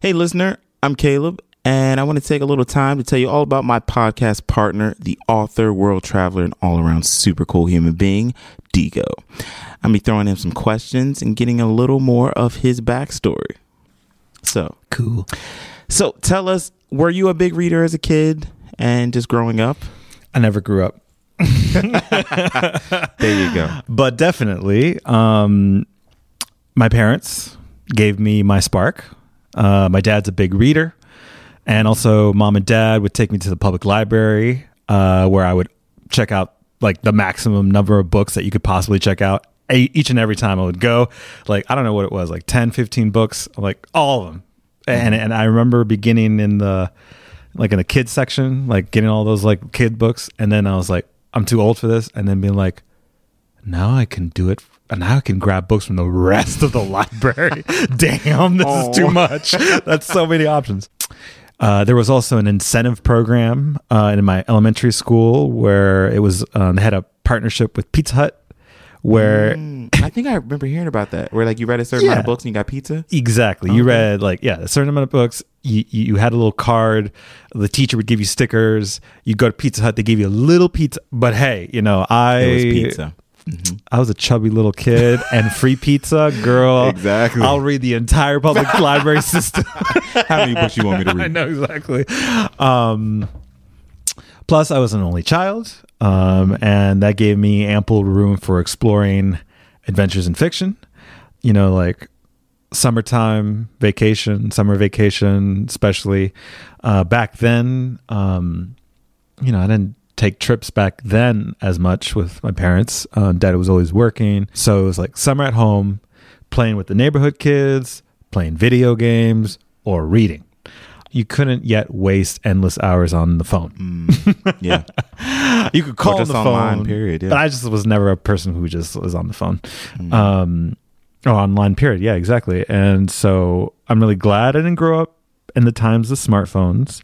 Hey, listener, I'm Caleb, and I want to take a little time to tell you all about my podcast partner, the author, world traveler, and all around super cool human being, Digo. I'm be throwing him some questions and getting a little more of his backstory. So Cool. So tell us, were you a big reader as a kid and just growing up? I never grew up, There you go. but definitely, um, my parents gave me my spark. Uh, my dad's a big reader, and also mom and dad would take me to the public library uh, where I would check out like the maximum number of books that you could possibly check out. Each and every time I would go, like I don't know what it was, like 10, 15 books, like all of them. And and I remember beginning in the like in the kids section, like getting all those like kid books, and then I was like, I'm too old for this, and then being like, now I can do it. And now I can grab books from the rest of the library. Damn, this is too Oh. much. That's so many options. Uh, there was also an incentive program uh, in my elementary school where it was um, they had a partnership with Pizza Hut, where Mm, I think I remember hearing about that, where like you read a certain amount of books and you got pizza. Exactly. You read like yeah, a certain amount of books. You you had a little card. The teacher would give you stickers. You go to Pizza Hut, they give you a little pizza. But hey, you know I It was pizza. I was a chubby little kid and free pizza, girl. Exactly. I'll read the entire public library system. How many books you want me to read? I know exactly. Um, plus, I was an only child, um, and that gave me ample room for exploring adventures in fiction. You know, like summertime vacation, summer vacation, especially uh, back then. Um, you know, I didn't take trips back then as much with my parents. Uh, Dad was always working, so it was like summer at home, playing with the neighborhood kids, playing video games, or reading. You couldn't yet waste endless hours on the phone. Yeah. You could call on the online, phone, period, yeah. But I just was never a person who just was on the phone. Um, or online, period. Yeah, exactly. And so I'm really glad I didn't grow up in the times of smartphones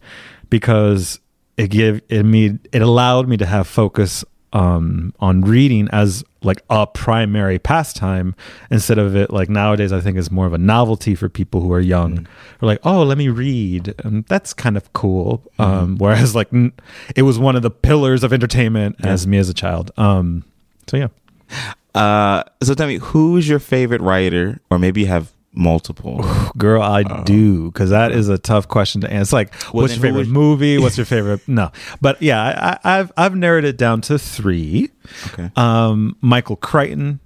because it gave it me it allowed me to have focus um, on reading as like a primary pastime instead of it like nowadays I think is more of a novelty for people who are young. Or like, oh, let me read, and that's kind of cool. Um, whereas like n- it was one of the pillars of entertainment as me as a child. Um, so yeah. Uh, so tell me, who's your favorite writer, or maybe you have multiple? Girl, I do because that is a tough question to answer. It's like, Well, what's your favorite was- movie? What's your favorite? No, but yeah, I, I, I've I've narrowed it down to three: Okay. um, Michael Crichton,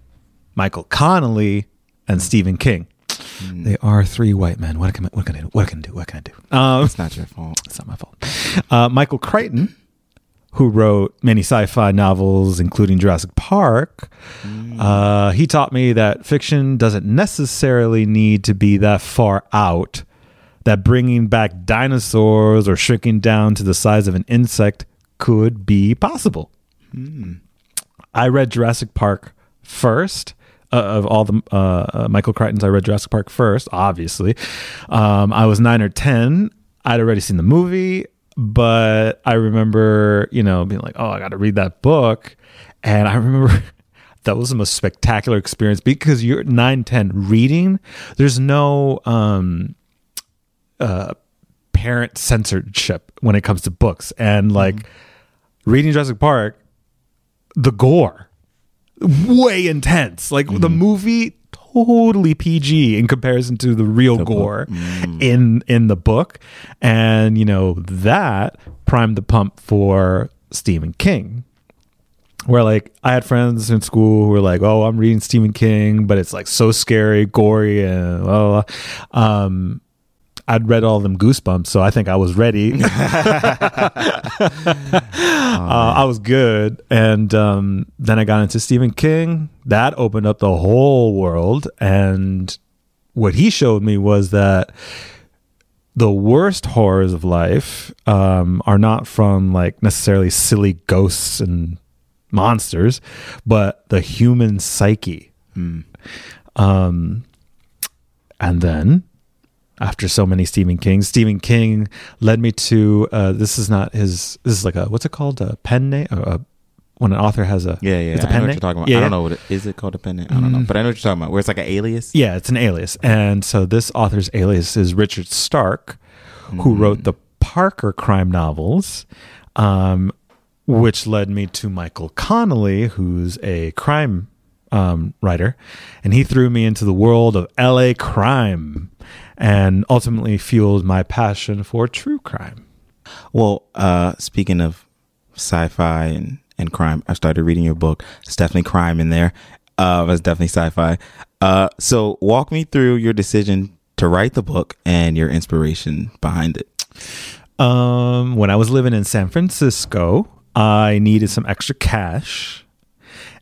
Michael Connolly, and Stephen King. They are three white men. What can I, what can I do? What can I do? What can I do? Um, It's not your fault. it's not my fault. Uh, Michael Crichton, who wrote many sci-fi novels, including Jurassic Park, uh, he taught me that fiction doesn't necessarily need to be that far out. That bringing back dinosaurs or shrinking down to the size of an insect could be possible. I read Jurassic Park first. Uh, of all the uh, uh, Michael Crichton's, I read Jurassic Park first. Obviously, um, I was nine or ten. I'd already seen the movie, but I remember, you know, being like, "Oh, I got to read that book," and I remember that was the most spectacular experience because you're nine, ten reading. There's no um, uh, parent censorship when it comes to books, and like reading Jurassic Park, the gore way intense. Like the movie totally PG in comparison to the real gore in in the book. And you know, that primed the pump for Stephen King. Where like I had friends in school who were like, "Oh, I'm reading Stephen King, but it's like so scary, gory, and blah, blah, blah." Um, I'd read all them Goosebumps, so I think I was ready. uh, I was good, and um, then I got into Stephen King. That opened up the whole world, and what he showed me was that the worst horrors of life um, are not from like necessarily silly ghosts and monsters, but the human psyche. Um, and then after so many Stephen King, Stephen King led me to uh, this is not his. This is like a what's it called? A pen name? A, when an author has a Yeah, yeah. it's a I know pen what you're talking about. Yeah, I don't know what it is. It called a pen name? I don't know, Mm. but I know what you're talking about. Where it's like an alias. Yeah, it's an alias. And so this author's alias is Richard Stark, who Mm. wrote the Parker crime novels, um, which led me to Michael Connolly, who's a crime um, writer. And he threw me into the world of LA crime and ultimately fueled my passion for true crime. Well, uh, speaking of sci-fi and, and crime, I started reading your book. It's definitely crime in there. Uh, it's definitely sci-fi. Uh, so walk me through your decision to write the book and your inspiration behind it. Um, when I was living in San Francisco, I needed some extra cash.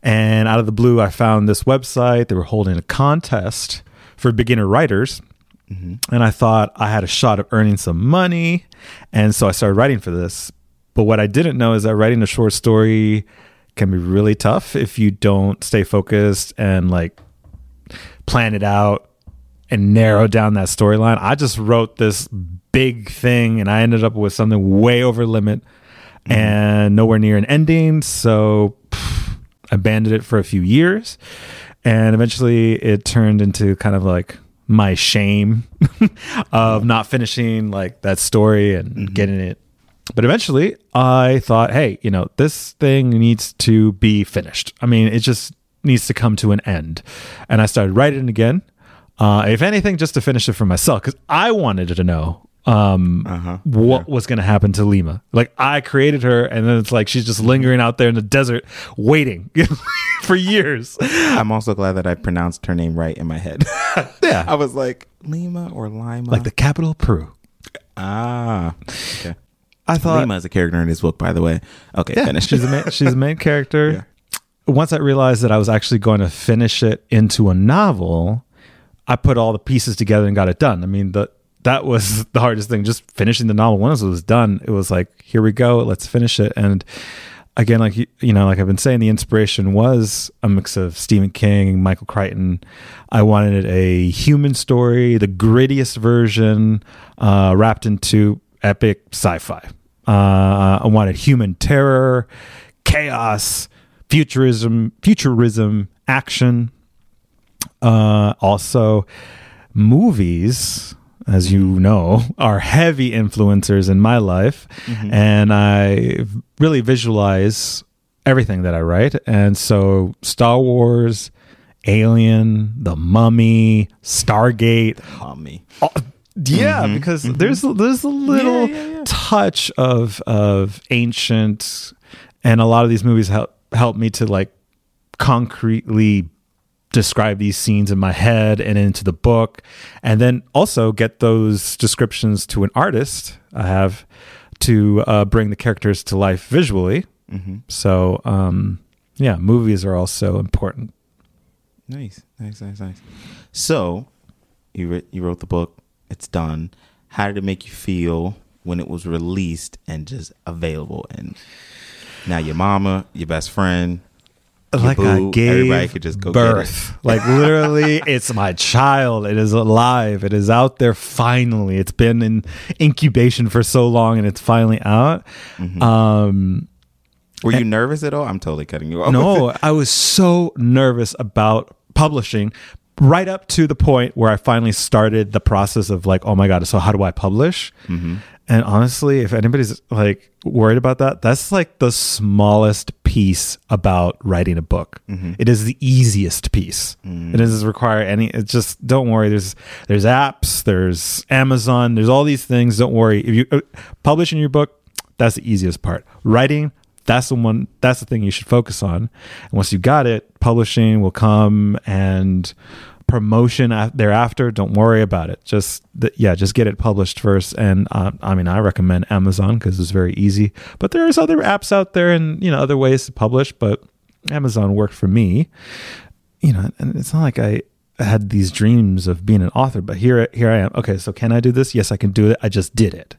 And out of the blue, I found this website. They were holding a contest for beginner writers. Mm-hmm. And I thought I had a shot of earning some money. And so I started writing for this. But what I didn't know is that writing a short story can be really tough if you don't stay focused and like plan it out and narrow down that storyline. I just wrote this big thing and I ended up with something way over limit mm-hmm. and nowhere near an ending. So pff, I abandoned it for a few years and eventually it turned into kind of like my shame of not finishing like that story and getting it. But eventually I thought, hey, you know, this thing needs to be finished. I mean, it just needs to come to an end. And I started writing again. Uh, if anything, just to finish it for myself, because I wanted to know um, Uh-huh. what was going to happen to Lima. Like I created her, and then it's like she's just lingering out there in the desert, waiting for years. I'm also glad that I pronounced her name right in my head. Yeah, I was like Lima or Lima. like the capital of Peru. ah, okay. I thought Lima is a character in this book, by the way. Okay, yeah, finish. she's the main, she's the main character. Once I realized that I was actually going to finish it into a novel, I put all the pieces together and got it done. I mean, the that was the hardest thing. Just finishing the novel. Once it was done, it was like, here we go, let's finish it. And again, like you, know, like I've been saying, the inspiration was a mix of Stephen King, Michael Crichton. I wanted a human story, the grittiest version, uh, wrapped into epic sci-fi. Uh, I wanted human terror, chaos, futurism, futurism, action. Uh, also, movies, as you know, are heavy influencers in my life, and I really visualize everything that I write. And so, Star Wars, Alien, The Mummy, Stargate, Mommy. Oh, yeah, because there's there's a little Mm-hmm. Yeah, yeah, yeah. touch of of ancient, and a lot of these movies help help me to like concretely describe these scenes in my head and into the book, and then also get those descriptions to an artist. I have to uh, bring the characters to life visually. Mm-hmm. So, um, yeah, movies are also important. Nice, nice, nice, nice. So, you writ- you wrote the book. It's done. How did it make you feel when it was released and just available? And now your mama, your best friend, like I boo, gave everybody could just go get it. birth. Like literally, it's my child. It is alive. It is out there. Finally, it's been in incubation for so long, and it's finally out. Mm-hmm. Um, Were you nervous at all? I'm totally cutting you off. no, I was so nervous about publishing. Right up to the point where I finally started the process of like, oh my god, so how do I publish? Mm-hmm. And honestly, if anybody's like worried about that, that's like the smallest piece about writing a book. Mm-hmm. It is the easiest piece. Mm. It doesn't require any. It's just don't worry. There's there's apps. There's Amazon. There's all these things. Don't worry. If you uh, publishing your book, that's the easiest part. Writing. That's the one. That's the thing you should focus on. And once you got it, publishing will come and promotion thereafter. Don't worry about it. Just yeah, just get it published first. And uh, I mean, I recommend Amazon because it's very easy. But there's other apps out there and you know other ways to publish. But Amazon worked for me. You know, and it's not like I had these dreams of being an author, but here here I am. Okay, so can I do this? Yes, I can do it. I just did it.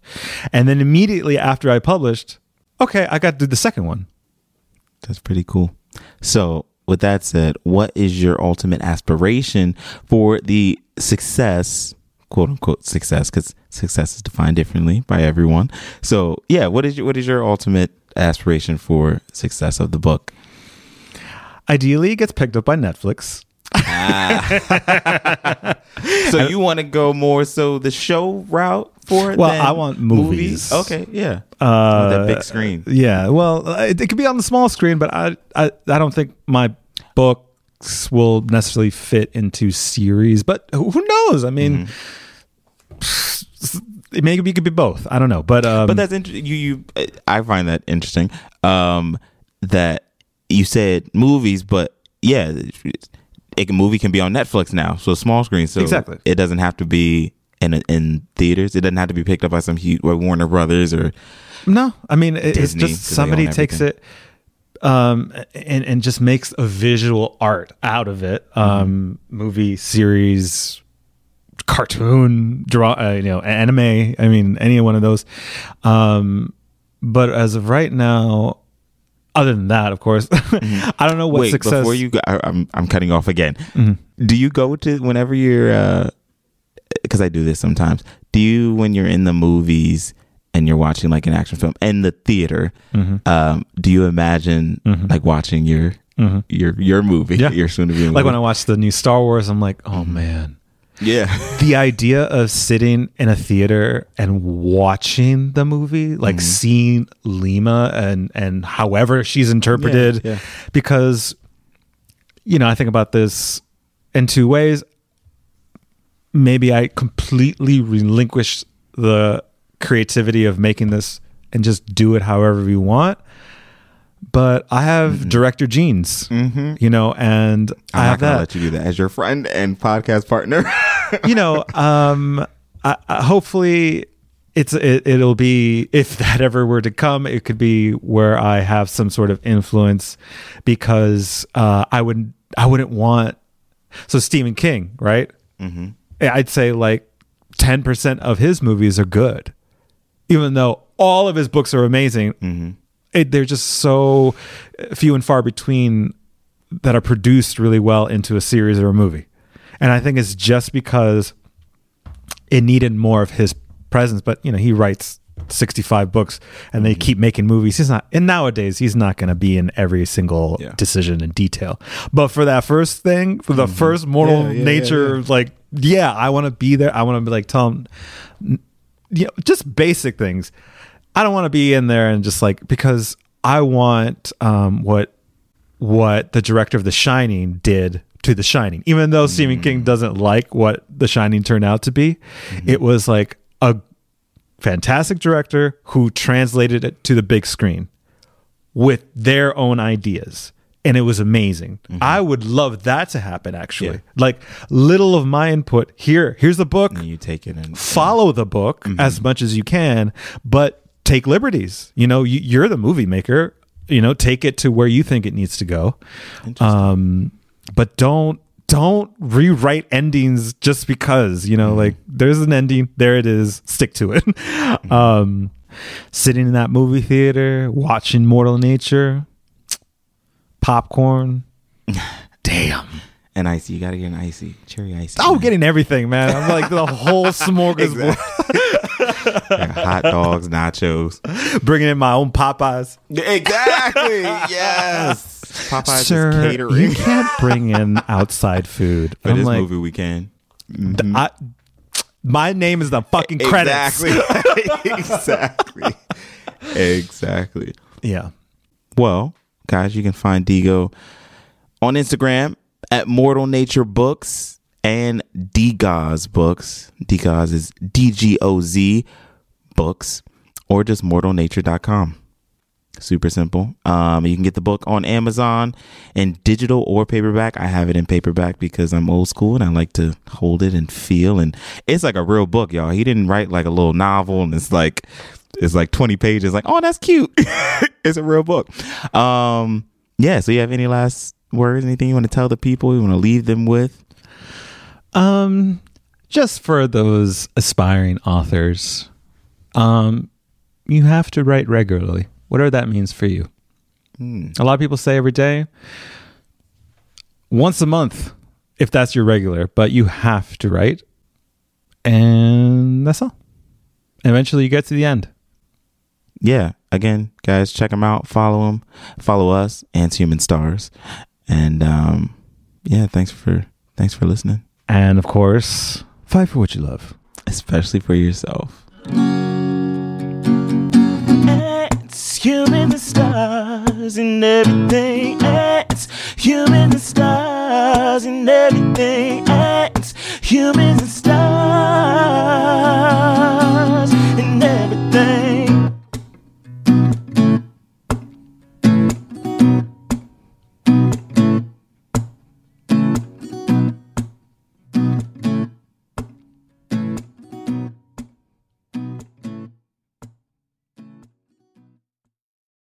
And then immediately after I published, okay, I got to do the second one. That's pretty cool. So, with that said, what is your ultimate aspiration for the success, quote unquote success, because success is defined differently by everyone. So, yeah, what is your, what is your ultimate aspiration for success of the book ideally, it gets picked up by Netflix. So you want to go more so the show route for it? Well, I want movies. Okay, yeah. Uh, that big screen. Yeah, well, it, it could be on the small screen, but I, I, I don't think my books will necessarily fit into series. But who knows? I mean, it maybe it could be both. I don't know, but um, But that's interesting. You, you, I find that interesting. Um, that you said movies, but yeah, a movie can be on Netflix now, so small screen. So Exactly. it doesn't have to be in in theaters. It doesn't have to be picked up by some huge or Warner Brothers or No, I mean it, it's Disney, just 'cause they somebody takes it um and and just makes a visual art out of it. Mm-hmm. Um movie, series, cartoon, draw uh, you know, anime, I mean any one of those. Um but as of right now other than that, of course, I don't know what Mm-hmm. Wait, success before you go, I, I'm I'm cutting off again. Mm-hmm. Do you go to whenever you're? Because I do this sometimes. Do you when you're in the movies and you're watching like an action film in the theater? Mm-hmm. Um, do you imagine like watching your your your movie? Yeah. your soon to be like when I watch the new Star Wars, I'm like, oh Mm-hmm. man. Yeah. the idea of sitting in a theater and watching the movie like Mm-hmm. seeing lima and and however she's interpreted Yeah, yeah. because you know i think about this in two ways maybe i completely relinquish the creativity of making this and just do it however we want but i have Mm-hmm. director genes you know and i I'm have not gonna that let you do that as your friend and podcast partner. you know, um, I, I, hopefully it's it, it'll be if that ever were to come, it could be where I have some sort of influence because uh, I would I wouldn't want so Stephen King, right? Mm-hmm. I'd say like ten percent of his movies are good, even though all of his books are amazing. It, they're just so few and far between that are produced really well into a series or a movie. And I think it's just because it needed more of his presence. But, you know, he writes 65 books and they keep making movies. He's not, and nowadays he's not going to be in every single Yeah. decision in detail. But for that first thing, for the first mortal Yeah, yeah, nature, like, yeah, I want to be there. I want to be like, tell him, you know, just basic things. I don't want to be in there and just like because I want um, what what the director of The Shining did to The Shining. Even though Stephen King mm. doesn't like what The Shining turned out to be, mm-hmm. it was like a fantastic director who translated it to the big screen with their own ideas. And it was amazing. Mm-hmm. I would love that to happen actually. Yeah. Like little of my input here. Here's the book and you take it and follow the book mm-hmm. as much as you can, but take liberties. You know, you, you're the movie maker. You know, take it to where you think it needs to go. Um, but don't don't rewrite endings just because you know, like there's an ending, there it is. Stick to it. um, sitting in that movie theater, watching Mortal Nature, popcorn. Damn. and icy. You gotta get an icy cherry icy. Oh, getting everything, man. I'm like the whole smorgasbord. Hot dogs, nachos. bringing in my own Popeyes. Exactly. yes. Popeyes Sir, is catering. you can't bring in outside food. For I'm this like, movie, we can. I, my name is the fucking credits. Exactly. exactly. Exactly. Yeah. Well, guys, you can find Digo on Instagram at Mortal Nature Books and Dgoz Books. Dgoz is D G O Z Books or just mortalnature.com. Super simple. Um, you can get the book on Amazon in digital or paperback. I have it in paperback because I'm old school and I like to hold it and feel. And it's like a real book, y'all. He didn't write like a little novel and it's like it's like 20 pages. Like, oh, that's cute. it's a real book. Um, yeah. So you have any last words? Anything you want to tell the people? You want to leave them with? Um, just for those aspiring authors, um, you have to write regularly, whatever that means for you. A lot of people say every day, once a month, if that's your regular, but you have to write. And that's all. Eventually, you get to the end. yeah, again, guys, check them out. Follow them. Follow us and Human Stars. And um, yeah, thanks for thanks for listening, And of course, fight for what you love. especially for yourself. Human the stars and everything. It's human the stars and everything. It's humans and stars.